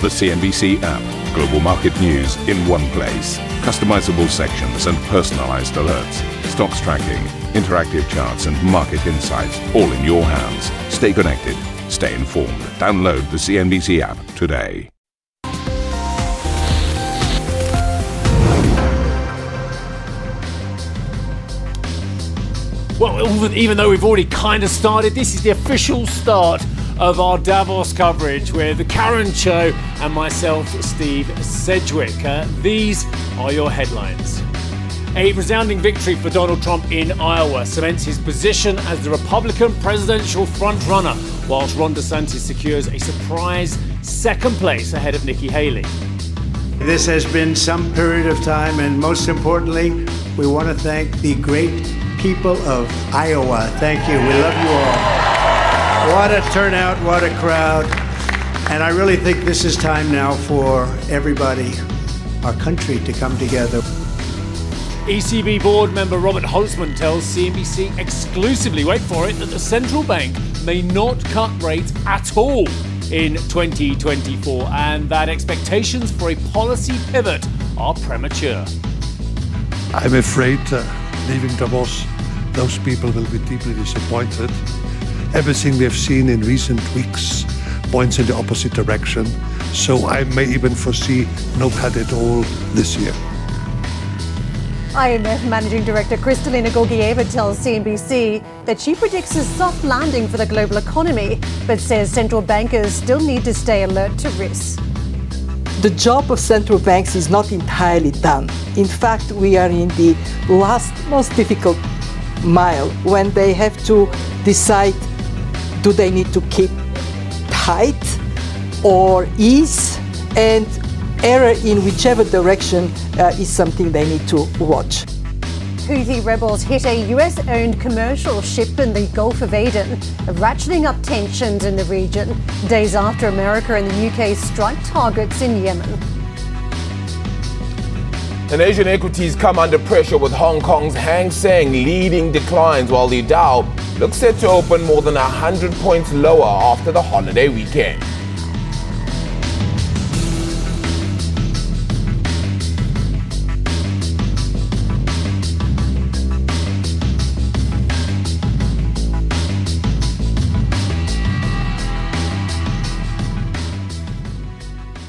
The CNBC app. Global market news in one place. Customizable sections and personalized alerts. Stocks tracking, interactive charts, and market insights all in your hands. Stay connected. Stay informed. Download the CNBC app today. Well, even though we've already kind of started, this is the official start of our Davos coverage with Karen Tso and myself, Steve Sedgwick. Uh, these are your headlines. A resounding victory for Donald Trump in Iowa cements his position as the Republican presidential frontrunner, whilst Ron DeSantis secures a surprise second place ahead of Nikki Haley. This has been some period of time, and most importantly, we want to thank the great people of Iowa. Thank you. We love you all. What a turnout, what a crowd. And I really think this is time now for everybody, our country, to come together. ECB board member Robert Holzmann tells CNBC exclusively, wait for it, that the central bank may not cut rates at all in 2024 and that expectations for a policy pivot are premature. I'm afraid uh, leaving Davos, those people will be deeply disappointed. Everything we have seen in recent weeks points in the opposite direction, so I may even foresee no cut at all this year. IMF Managing Director Kristalina Georgieva tells CNBC that she predicts a soft landing for the global economy, but says central bankers still need to stay alert to risks. The job of central banks is not entirely done. In fact, we are in the last, most difficult mile when they have to decide do they need to keep tight or ease and error in whichever direction uh, is something they need to watch. Houthi rebels hit a US owned commercial ship in the Gulf of Aden, ratcheting up tensions in the region days after America and the UK strike targets in Yemen. And Asian equities come under pressure with Hong Kong's Hang Seng leading declines while the Dow looks set to open more than 100 points lower after the holiday weekend.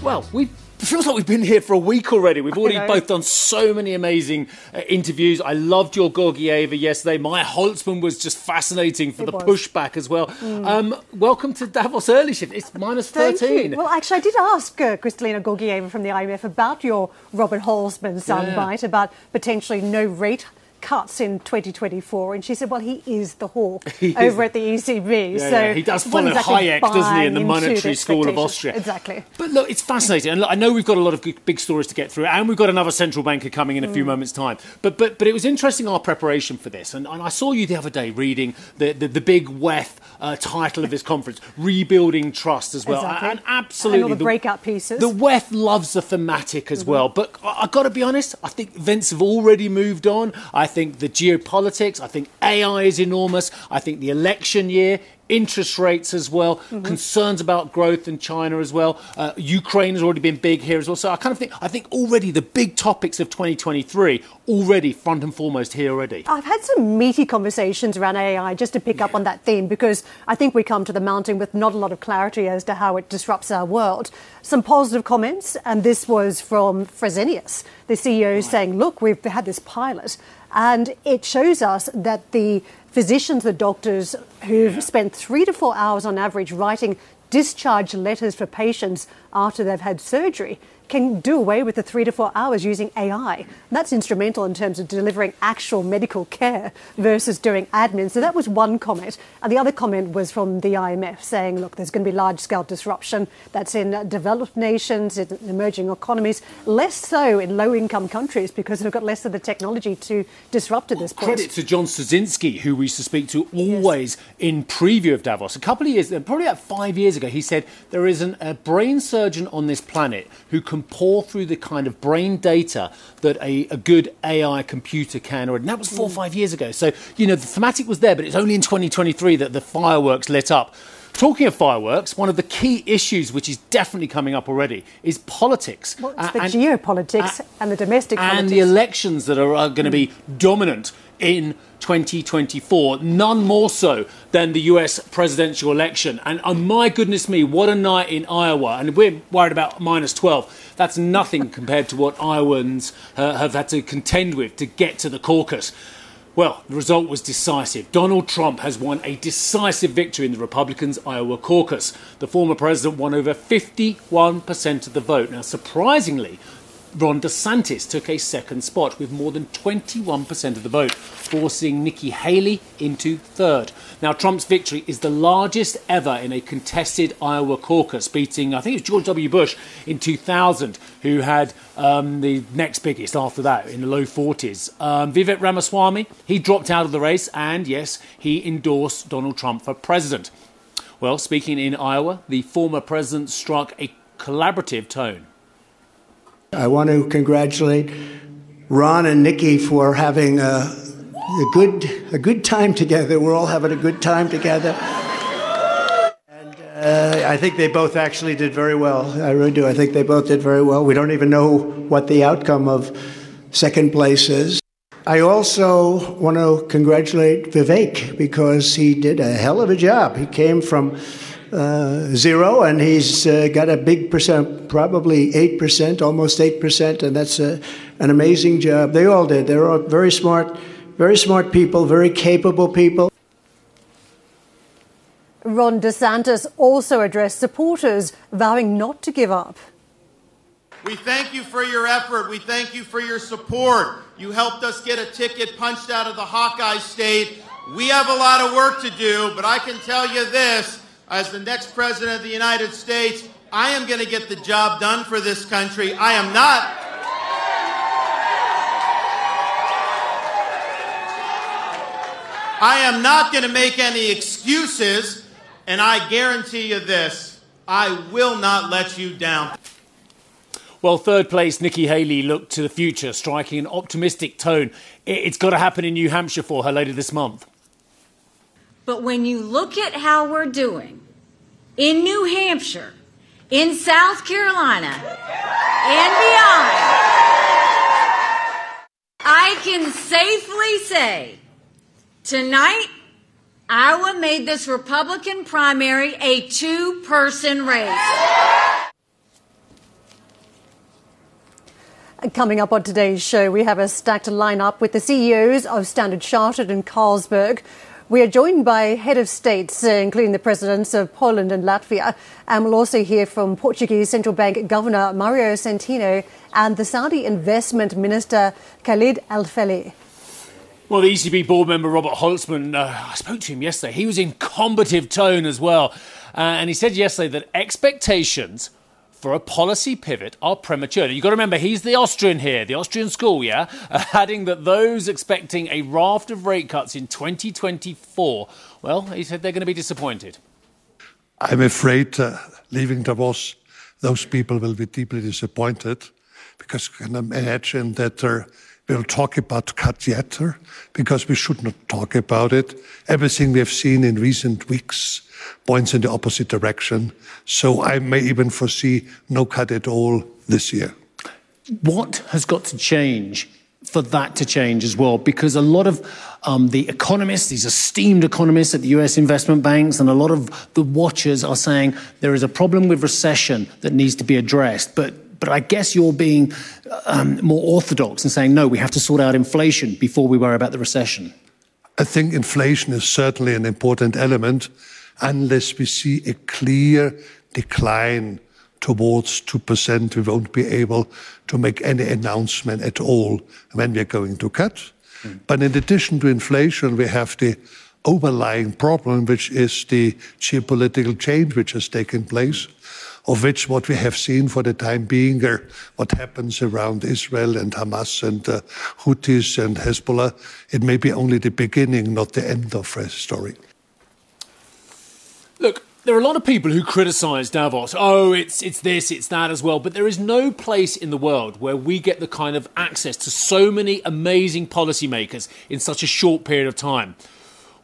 Well, we it feels like we've been here for a week already. We've already both done so many amazing uh, interviews. I loved your Georgieva yesterday. My Holzmann was just fascinating for It the was. pushback as well. Um, welcome to Davos Early Shift. It's 13. Well, actually, I did ask uh, Kristalina Georgieva from the IMF about your Robert Holzmann soundbite about potentially no rate cuts in 2024, and she said, "Well, he is the hawk He over at the ECB." Yeah, so yeah, he does follow exactly Hayek, doesn't he, in the monetary school of. Austria? Exactly. But look, it's fascinating, and look, I know we've got a lot of big stories to get through, and we've got another central banker coming in a Mm. few moments' time. But but but it was interesting our preparation for this, and, and I saw you the other day reading the the, the big WEF uh, title of this conference, rebuilding trust as well, Exactly. and absolutely And all the breakout pieces. The WEF loves the thematic as well, but I, I got to be honest, I think events have already moved on. I think the geopolitics, I think AI is enormous. I think the election year. Interest rates as well, concerns about growth in China as well. Uh, Ukraine has already been big here as well. So I kind of think I think already the big topics of 2023 already front and foremost here already. I've had some meaty conversations around AI just to pick up on that theme because I think we come to the mountain with not a lot of clarity as to how it disrupts our world. Some positive comments, and this was from Fresenius, the CEO, saying, Look, we've had this pilot, and it shows us that the physicians, the doctors who've spent three to four hours on average writing discharge letters for patients after they've had surgery can do away with the three to four hours using AI. That's instrumental in terms of delivering actual medical care versus doing admin. So that was one comment. And the other comment was from the IMF saying, look, there's going to be large scale disruption. That's in developed nations, in emerging economies, less so in low income countries because they've got less of the technology to disrupt at this point. Credit to John Straczynski, who we used to speak to always in preview of Davos. A couple of years, probably about five years ago, he said there is an, a brain surgeon on this planet who can pour through the kind of brain data that a, a good AI computer can. Already. And that was four or mm. five years ago. So, you know, the thematic was there, but it's only in 2023 that the fireworks lit up. Talking of fireworks, one of the key issues which is definitely coming up already is politics. Well, it's the geopolitics and the domestic and politics. the elections that are, are going to be mm. dominant in 2024, none more so than the US presidential election. And oh my goodness me, what a night in Iowa. And we're worried about minus 12. That's nothing compared to what Iowans uh, have had to contend with to get to the caucus. Well, the result was decisive. Donald Trump has won a decisive victory in the Republicans' Iowa caucus. The former president won over 51% of the vote. Now, surprisingly, Ron DeSantis took a second spot with more than 21% of the vote, forcing Nikki Haley into third. Now, Trump's victory is the largest ever in a contested Iowa caucus, beating, I think it was George W. Bush in 2000, who had um, the next biggest after that in the low 40s. Um, Vivek Ramaswamy, he dropped out of the race, and yes, he endorsed Donald Trump for president. Well, speaking in Iowa, the former president struck a collaborative tone. I want to congratulate Ron and Nikki for having a, a, good a good time together. We're all having a good time together. And uh, I think they both actually did very well. I really do. I think they both did very well. We don't even know what the outcome of second place is. I also want to congratulate Vivek because he did a hell of a job. He came from uh, zero, and he's uh, got a big percent, probably 8%, almost 8%, and that's a, an amazing job. They all did. They're all very smart, very smart people, very capable people. Ron DeSantis also addressed supporters, vowing not to give up. We thank you for your effort. We thank you for your support. You helped us get a ticket punched out of the Hawkeye state. We have a lot of work to do, but I can tell you this as the next president of the United States, I am going to get the job done for this country. I am not. I am not going to make any excuses, and I guarantee you this I will not let you down. Well, third place, Nikki Haley looked to the future, striking an optimistic tone. It's got to happen in New Hampshire for her later this month. But when you look at how we're doing in New Hampshire, in South Carolina, and beyond, I can safely say tonight, Iowa made this Republican primary a two person race. Coming up on today's show, we have a stacked lineup with the CEOs of Standard Chartered and Carlsberg. We are joined by head of states, uh, including the presidents of Poland and Latvia, and we'll also hear from Portuguese Central Bank Governor Mario Centeno and the Saudi Investment Minister Khalid Al Faleh. Well, the ECB board member Robert Holzmann, uh, I spoke to him yesterday. He was in combative tone as well, uh, and he said yesterday that expectations for a policy pivot are premature. You've got to remember, he's the Austrian here, the Austrian school, yeah? Adding that those expecting a raft of rate cuts in 2024, well, he said they're going to be disappointed. I'm afraid, uh, leaving Davos, those people will be deeply disappointed because I can imagine that uh, we'll talk about uh, because we should not talk about it. Everything we have seen in recent weeks points in the opposite direction. So I may even foresee no cut at all this year. What has got to change for that to change as well? Because a lot of um, the economists, these esteemed economists at the US investment banks, and a lot of the watchers are saying there is a problem with recession that needs to be addressed. But but I guess you're being um, more orthodox and saying, no, we have to sort out inflation before we worry about the recession. I think inflation is certainly an important element unless we see a clear decline towards 2%, we won't be able to make any announcement at all when we're going to cut. Mm. But in addition to inflation, we have the overlying problem, which is the geopolitical change which has taken place, of which what we have seen for the time being are what happens around Israel and Hamas and uh, Houthis and Hezbollah. It may be only the beginning, not the end of the story. Look, there are a lot of people who criticise Davos. Oh, it's it's this, it's that as well. But there is no place in the world where we get the kind of access to so many amazing policymakers in such a short period of time.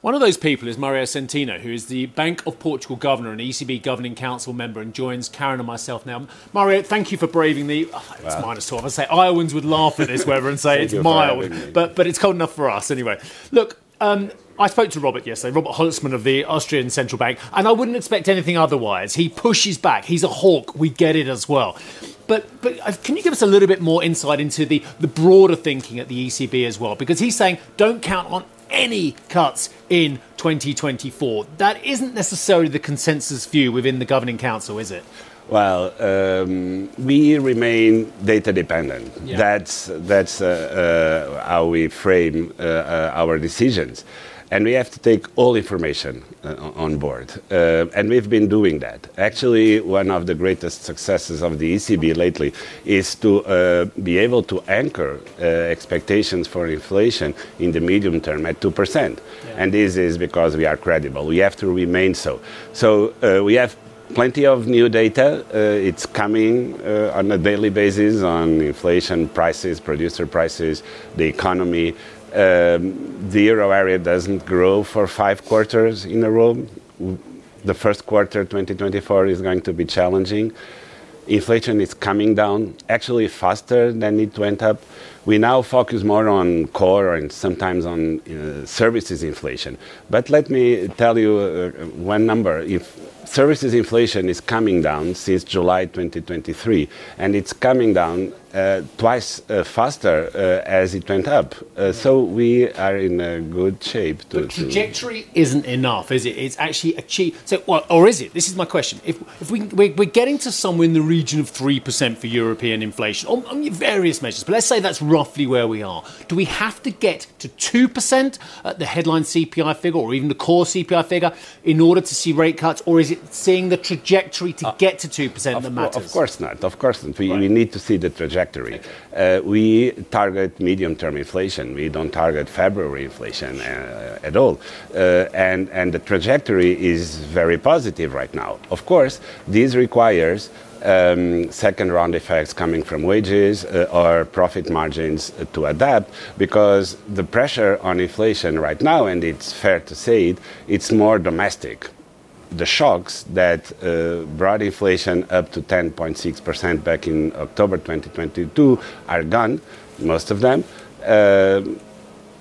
One of those people is Mario Centeno, who is the Bank of Portugal governor and ECB governing council member, and joins Karen and myself now. Mario, thank you for braving the. Oh, it's minus 12. I say Iowans would laugh at this weather and say it's mild, but, but it's cold enough for us anyway. Look, um, I spoke to Robert yesterday, Robert Holzmann of the Austrian Central Bank, and I wouldn't expect anything otherwise. He pushes back. He's a hawk. We get it as well. But, but uh, can you give us a little bit more insight into the, the broader thinking at the ECB as well? Because he's saying don't count on any cuts in 2024. That isn't necessarily the consensus view within the governing council, is it? Well, um, we remain data dependent. Yeah. That's that's uh, uh, how we frame uh, uh, our decisions, and we have to take all information uh, on board. Uh, and we've been doing that. Actually, one of the greatest successes of the ECB lately is to uh, be able to anchor uh, expectations for inflation in the medium term at two percent. And this is because we are credible. We have to remain so. So uh, we have plenty of new data. Uh, it's coming uh, on a daily basis on inflation, prices, producer prices, the economy. Um, the euro area doesn't grow for five quarters in a row. The first quarter 2024 is going to be challenging. Inflation is coming down actually faster than it went up. We now focus more on core and sometimes on uh, services inflation. But let me tell you uh, one number. If services inflation is coming down since July 2023, and it's coming down uh, twice uh, faster uh, as it went up. Uh, so we are in a good shape to. But to- trajectory isn't enough, is it? It's actually achieved. So, well, or is it? This is my question. If, if we, we're, we're getting to somewhere in the region of 3% for European inflation, on, on various measures, but let's say that's roughly where we are. Do we have to get to 2% at the headline CPI figure or even the core CPI figure in order to see rate cuts, or is it seeing the trajectory to get to 2% that matters? Of course not. Of course not. We, we need to see the trajectory. Uh, we target medium-term inflation. We don't target February inflation uh, at all. Uh, and, and the trajectory is very positive right now. Of course, this requires um, second round effects coming from wages uh, or profit margins uh, to adapt because the pressure on inflation right now, and it's fair to say it, it's more domestic the shocks that uh, brought inflation up to 10.6% back in October 2022 are gone, most of them. Um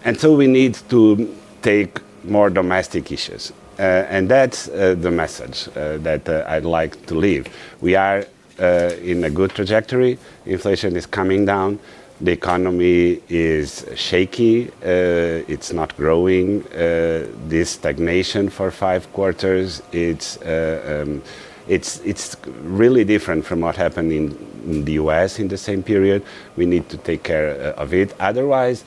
and so we need to take more domestic issues. Uh, and that's uh, the message uh, that uh, I'd like to leave. We are uh, in a good trajectory. Inflation is coming down. The economy is shaky. Uh, it's not growing. Uh, this stagnation for five quarters. It's uh, um, it's it's really different from what happened in, in the U.S. in the same period. We need to take care uh, of it. Otherwise,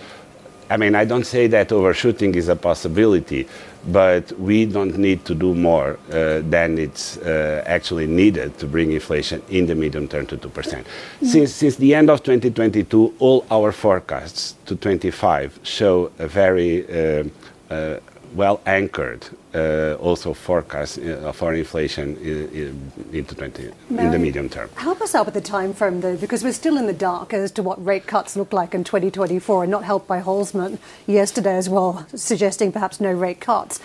I mean, I don't say that overshooting is a possibility, but we don't need to do more uh, than it's uh, actually needed to bring inflation in the medium term to 2%. Since, since the end of 2022, all our forecasts to 25 show a very uh, uh, well anchored uh, also forecast uh, for inflation in, in, into 20, in the medium term. Help us out with the time frame, though, because we're still in the dark as to what rate cuts look like in 2024, and not helped by Holzmann yesterday as well, suggesting perhaps no rate cuts.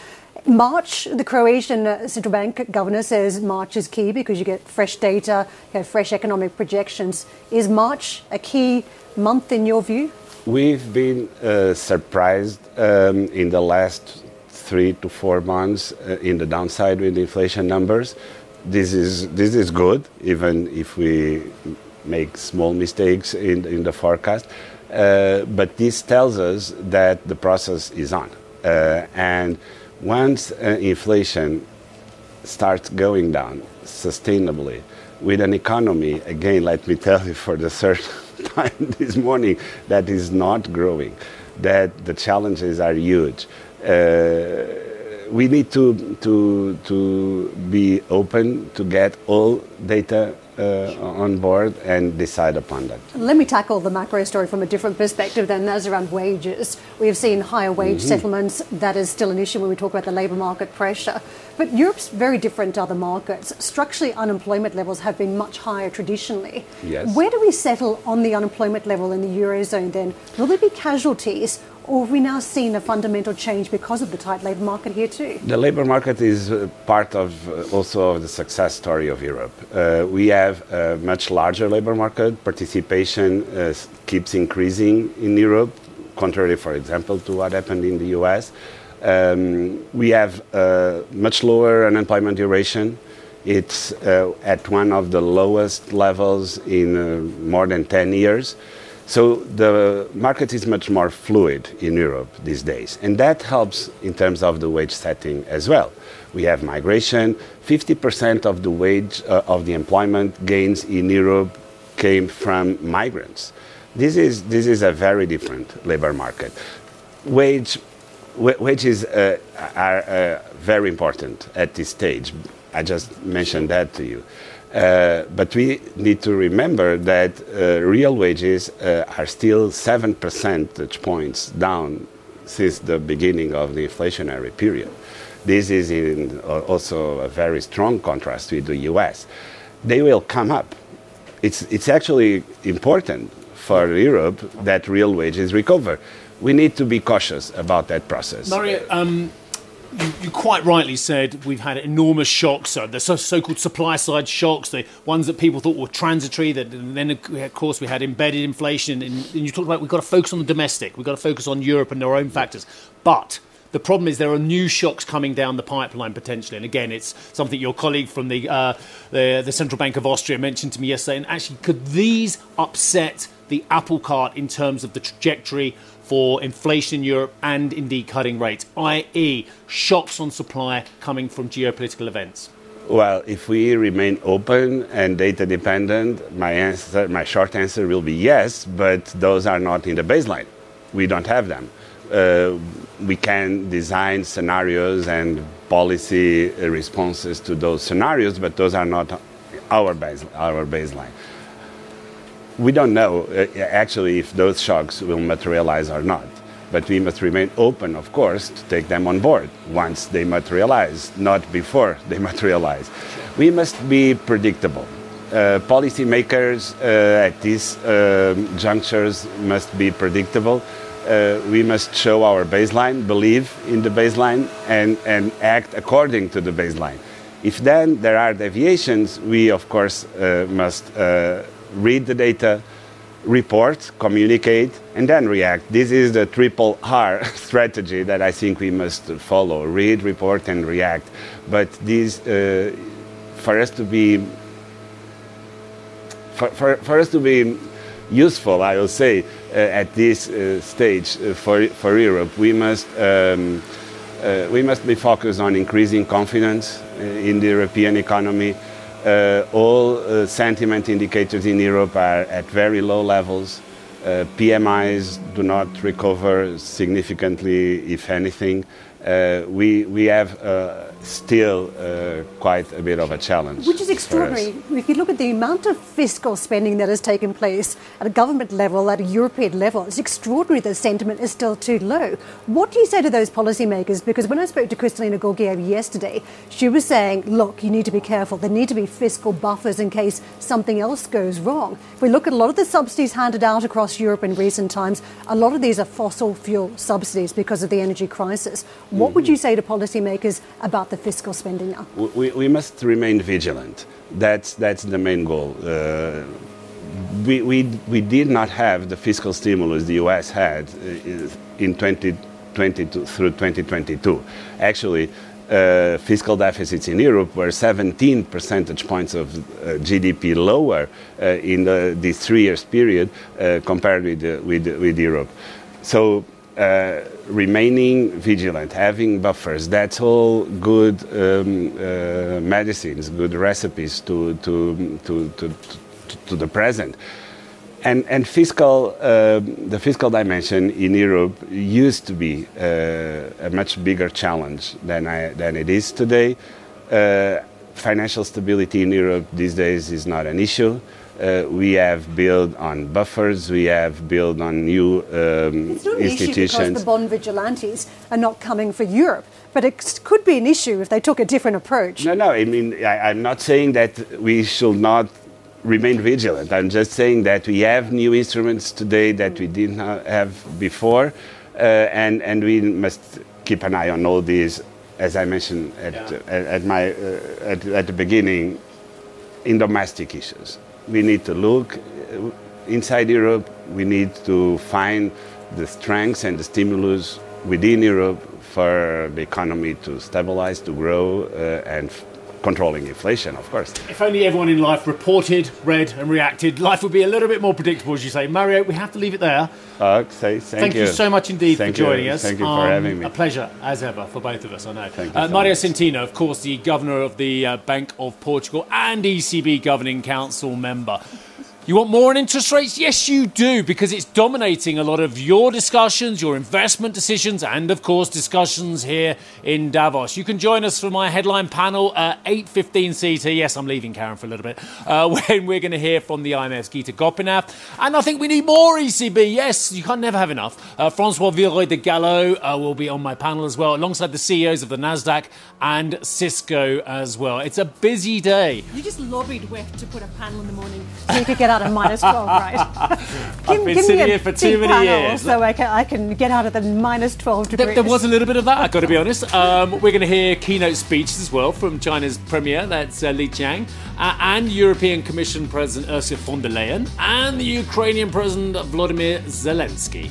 March, the Croatian uh, central bank governor says March is key because you get fresh data, you have fresh economic projections. Is March a key month in your view? We've been uh, surprised um, in the last three to four months uh, in the downside with the inflation numbers. This is this is good, even if we make small mistakes in in the forecast. Uh, but this tells us that the process is on, uh, and once uh, inflation starts going down sustainably with an economy, again, let me tell you for the third time this morning, that is not growing, that the challenges are huge. Uh, we need to, to, to be open to get all data uh, on board and decide upon that. Let me tackle the macro story from a different perspective then, that's around wages. We've seen higher wage Mm-hmm. settlements. That is still an issue when we talk about the labour market pressure. But Europe's very different to other markets. Structurally, unemployment levels have been much higher traditionally. Yes. Where do we settle on the unemployment level in the Eurozone then? Will there be casualties Or have we now seen a fundamental change because of the tight labour market here too? The labour market is uh, part of uh, also of the success story of Europe. Uh, we have a much larger labour market. Participation uh, keeps increasing in Europe, contrary, for example, to what happened in the US. Um, we have much lower unemployment duration. It's uh, at one of the lowest levels in more than 10 years. So the market is much more fluid in Europe these days, and that helps in terms of the wage setting as well. We have migration. 50% of the wage uh, of the employment gains in Europe came from migrants. This is, this is a very different labor market. Wage, wages uh, are uh, very important at this stage I just mentioned that to you. Uh, but we need to remember that uh, real wages uh, are still seven percentage points down since the beginning of the inflationary period. This is in uh, also a very strong contrast with the US. They will come up. It's, it's actually important for Europe that real wages recover. We need to be cautious about that process. Mario, um, you, you, quite rightly said we've had enormous shocks, uh, the so, called supply side shocks, the ones that people thought were transitory. That then, of course, we had embedded inflation. And, and you talked about we've got to focus on the domestic, we've got to focus on Europe and their own factors. But the problem is there are new shocks coming down the pipeline potentially. And again, it's something your colleague from the, uh, the, the Central Bank of Austria mentioned to me yesterday. And actually, could these upset the apple cart in terms of the trajectory for inflation in Europe and indeed cutting rates, i.e., shocks on supply coming from geopolitical events? Well, if we remain open and data dependent, my answer, my short answer will be yes, but those are not in the baseline. We don't have them. Uh, we can design scenarios and policy responses to those scenarios, but those are not our, base, our baseline we don't know uh, actually if those shocks will materialize or not. But we must remain open, of course, to take them on board once they materialize, not before they materialize. We must be predictable. Uh, policymakers uh, at these uh, junctures must be predictable. Uh, we must show our baseline, believe in the baseline, and, and act according to the baseline. If then there are deviations, we of course uh, must read the data, report, communicate, and then react. This is the triple R strategy that I think we must follow read, report, and react. But uh, for us to be for, for, for, us to be useful, I will say, uh, at this uh, stage uh, for, for Europe, we must, um, uh, we must be focused on increasing confidence uh, in the European economy, all uh, sentiment indicators in Europe are at very low levels. Uh, PMIs do not recover significantly, if anything. Uh, we, we have uh, still uh, quite a bit of a challenge. Which is extraordinary. If you look at the amount of fiscal spending that has taken place at a government level, at a European level, it's extraordinary that sentiment is still too low. What do you say to those policymakers? Because when I spoke to Kristalina Georgieva yesterday, she was saying, look, you need to be careful. There need to be fiscal buffers in case something else goes wrong. If we look at a lot of the subsidies handed out across Europe in recent times, a lot of these are fossil fuel subsidies because of the energy crisis. What mm-hmm. would you say to policymakers about the fiscal spending now? We, we must remain vigilant. That's, that's the main goal. Uh, we, we, we did not have the fiscal stimulus the US had uh, in 2020 through 2022. Actually, uh, fiscal deficits in Europe were 17 percentage points of uh, GDP lower uh, in the, this three years period uh, compared with, with, with Europe. So uh, remaining vigilant, having buffers, that's all good um, uh, medicines, good recipes to, to, to, to, to the present. And, and fiscal, uh, the fiscal dimension in Europe used to be uh, a much bigger challenge than, I, than it is today. Uh, financial stability in Europe these days is not an issue. Uh, we have built on buffers, we have built on new um, it's not institutions. An issue because the bond vigilantes are not coming for Europe, but it could be an issue if they took a different approach. No, no, I mean, I, I'm not saying that we should not remain vigilant. I'm just saying that we have new instruments today that we didn't have before. Uh, and, and we must keep an eye on all these, as I mentioned at, at, at, my, uh, at, at the beginning, in domestic issues. We need to look uh, inside Europe, we need to find the strengths and the stimulus within Europe for the economy to stabilize, to grow, uh, and controlling inflation, of course. If only everyone in life reported, read, and reacted, life would be a little bit more predictable, as you say. Mario, we have to leave it there. Uh, say, thank, Thank you. so much indeed Thank for joining you. us. Thank you for Um, having me. A pleasure, as ever, for both of us, I know. Thank you Uh, so Mario much. Centeno, of course, the governor of the uh, Bank of Portugal and ECB Governing Council member. You want more on interest rates? Yes, you do, because it's dominating a lot of your discussions, your investment decisions, and of course discussions here in Davos. You can join us for my headline panel at 8:15 CT. Yes, I'm leaving Karen for a little bit. Uh, when we're going to hear from the IMF's Gita Gopinath, and I think we need more ECB. Yes, you can never have enough. Uh, Francois Villeroy de Galhau uh, will be on my panel as well, alongside the CEOs of the Nasdaq and Cisco as well. It's a busy day. You just lobbied WEF to put a panel in the morning so you could get out at minus 12, right? I've been sitting here for too many years. So I can, I can get out of the minus 12 degrees. There, there was a little bit of that, I've got to be honest. Um, we're going to hear keynote speeches as well from China's premier, that's uh, Li Qiang, uh, and European Commission President Ursula von der Leyen, and the Ukrainian President Vladimir Zelensky.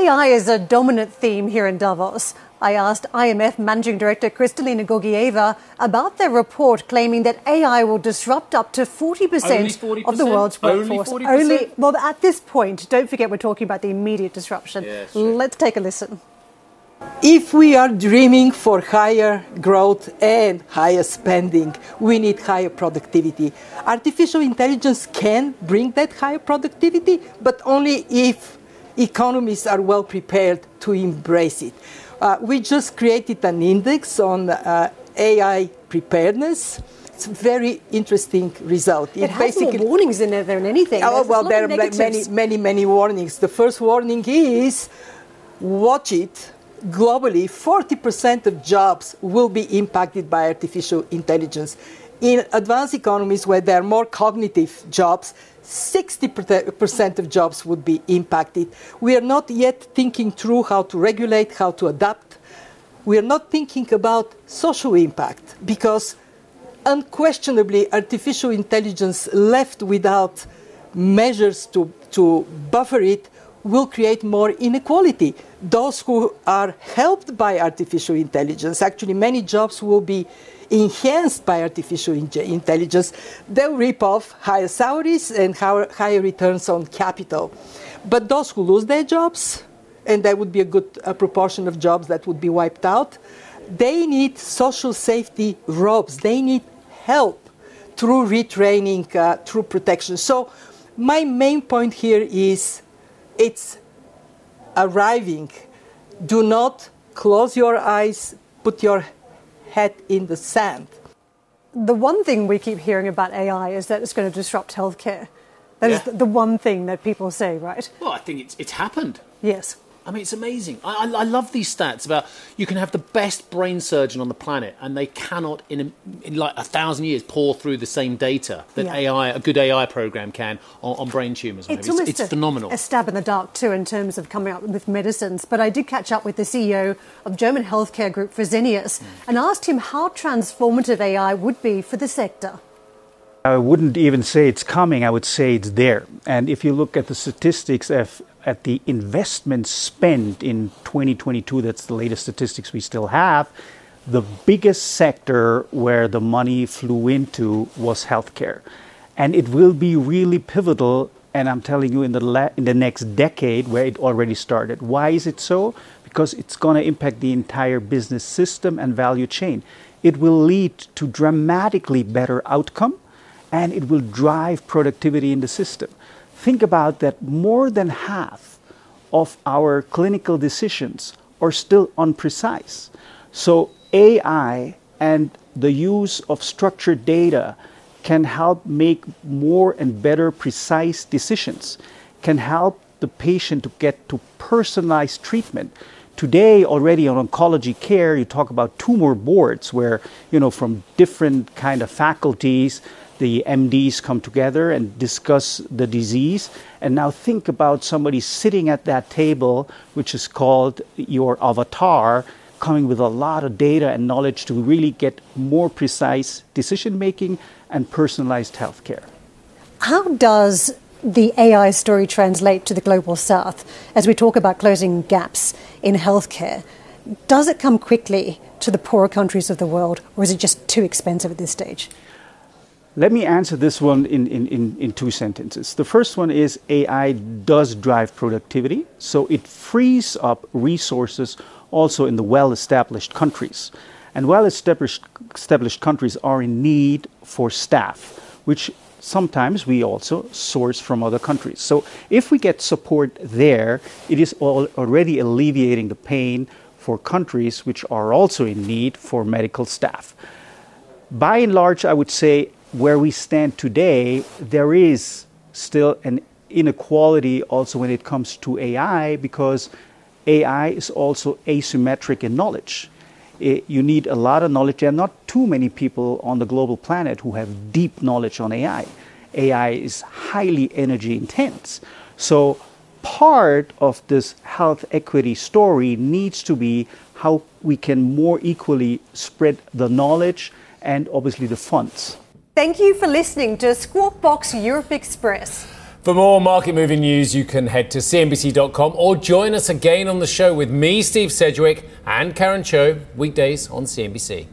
AI is a dominant theme here in Davos. I asked IMF Managing Director Kristalina Georgieva about their report claiming that AI will disrupt up to 40%, Only of the 40%? world's Only workforce. 40%? Only, well, at this point, don't forget we're talking about the immediate disruption. Yeah, sure. Let's take a listen. If we are dreaming for higher growth and higher spending, we need higher productivity. Artificial intelligence can bring that higher productivity, but only if economies are well prepared to embrace it. Uh, we just created an index on uh, AI preparedness. It's a very interesting result. It, has more warnings in there than anything. Oh, There's well, there are many, many, many warnings. The first warning is watch it. Globally, 40% of jobs will be impacted by artificial intelligence. In advanced economies where there are more cognitive jobs, 60% of jobs would be impacted. We are not yet thinking through how to regulate, how to adapt. We are not thinking about social impact because unquestionably artificial intelligence left without measures to, to buffer it will create more inequality. Those who are helped by artificial intelligence, actually, many jobs will be enhanced by artificial in- intelligence. They'll reap off higher salaries and higher, returns on capital. But those who lose their jobs, and there would be a good proportion of jobs that would be wiped out, they need social safety ropes. They need help through retraining, uh, through protection. So, my main point here is it's arriving. Do not close your eyes, put your head in the sand. The one thing we keep hearing about AI is that it's going to disrupt healthcare. That is Yeah. the, the one thing that people say, right? Well, I think it's, it's happened. Yes. I mean, it's amazing. I, I, I love these stats about you can have the best brain surgeon on the planet, and they cannot, in, a, in like a thousand years, pour through the same data that Yeah. AI, a good AI program, can on, on brain tumours. and It's almost it's, a, phenomenal. a stab in the dark too in terms of coming up with medicines. But I did catch up with the CEO of German healthcare group Fresenius hmm. and asked him how transformative AI would be for the sector. I wouldn't even say it's coming, I would say it's there. And if you look at the statistics of, at the investment spent in 2022, that's the latest statistics we still have, the biggest sector where the money flew into was healthcare. And it will be really pivotal and I'm telling you, in the la- in the next decade, where it already started. Why is it so? Because it's going to impact the entire business system and value chain. It will lead to dramatically better outcome, and it will drive productivity in the system. Think about that. More than half of our clinical decisions are still unprecise. So AI and the use of structured data can help make more and better precise decisions, can help the patient to get to personalized treatment. Today, already on oncology care, you talk about tumor boards where, you know, from different kind of faculties, the MDs come together and discuss the disease. And now think about somebody sitting at that table, which is called your avatar, coming with a lot of data and knowledge to really get more precise decision making and personalized healthcare. How does the AI story translate to the global south as we talk about closing gaps in healthcare? Does it come quickly to the poorer countries of the world, or is it just too expensive at this stage? Let me answer this one in, in, in, in, two sentences. The first one is AI does drive productivity, so it frees up resources also in the well established countries. And well established, established countries are in need for staff, which sometimes we also source from other countries. So if we get support there, it is already alleviating the pain for countries which are also in need for medical staff. By and large, I would say where we stand today, there is still an inequality also when it comes to AI because AI is also asymmetric in knowledge. It, you need a lot of knowledge. There are not too many people on the global planet who have deep knowledge on AI. AI is highly energy intense. So, part of this health equity story needs to be how we can more equally spread the knowledge and obviously the funds. Thank you for listening to Squawk Box Europe Express. For more market moving news, you can head to CNBC.com or join us again on the show with me, Steve Sedgwick, and Karen Tso, weekdays on CNBC.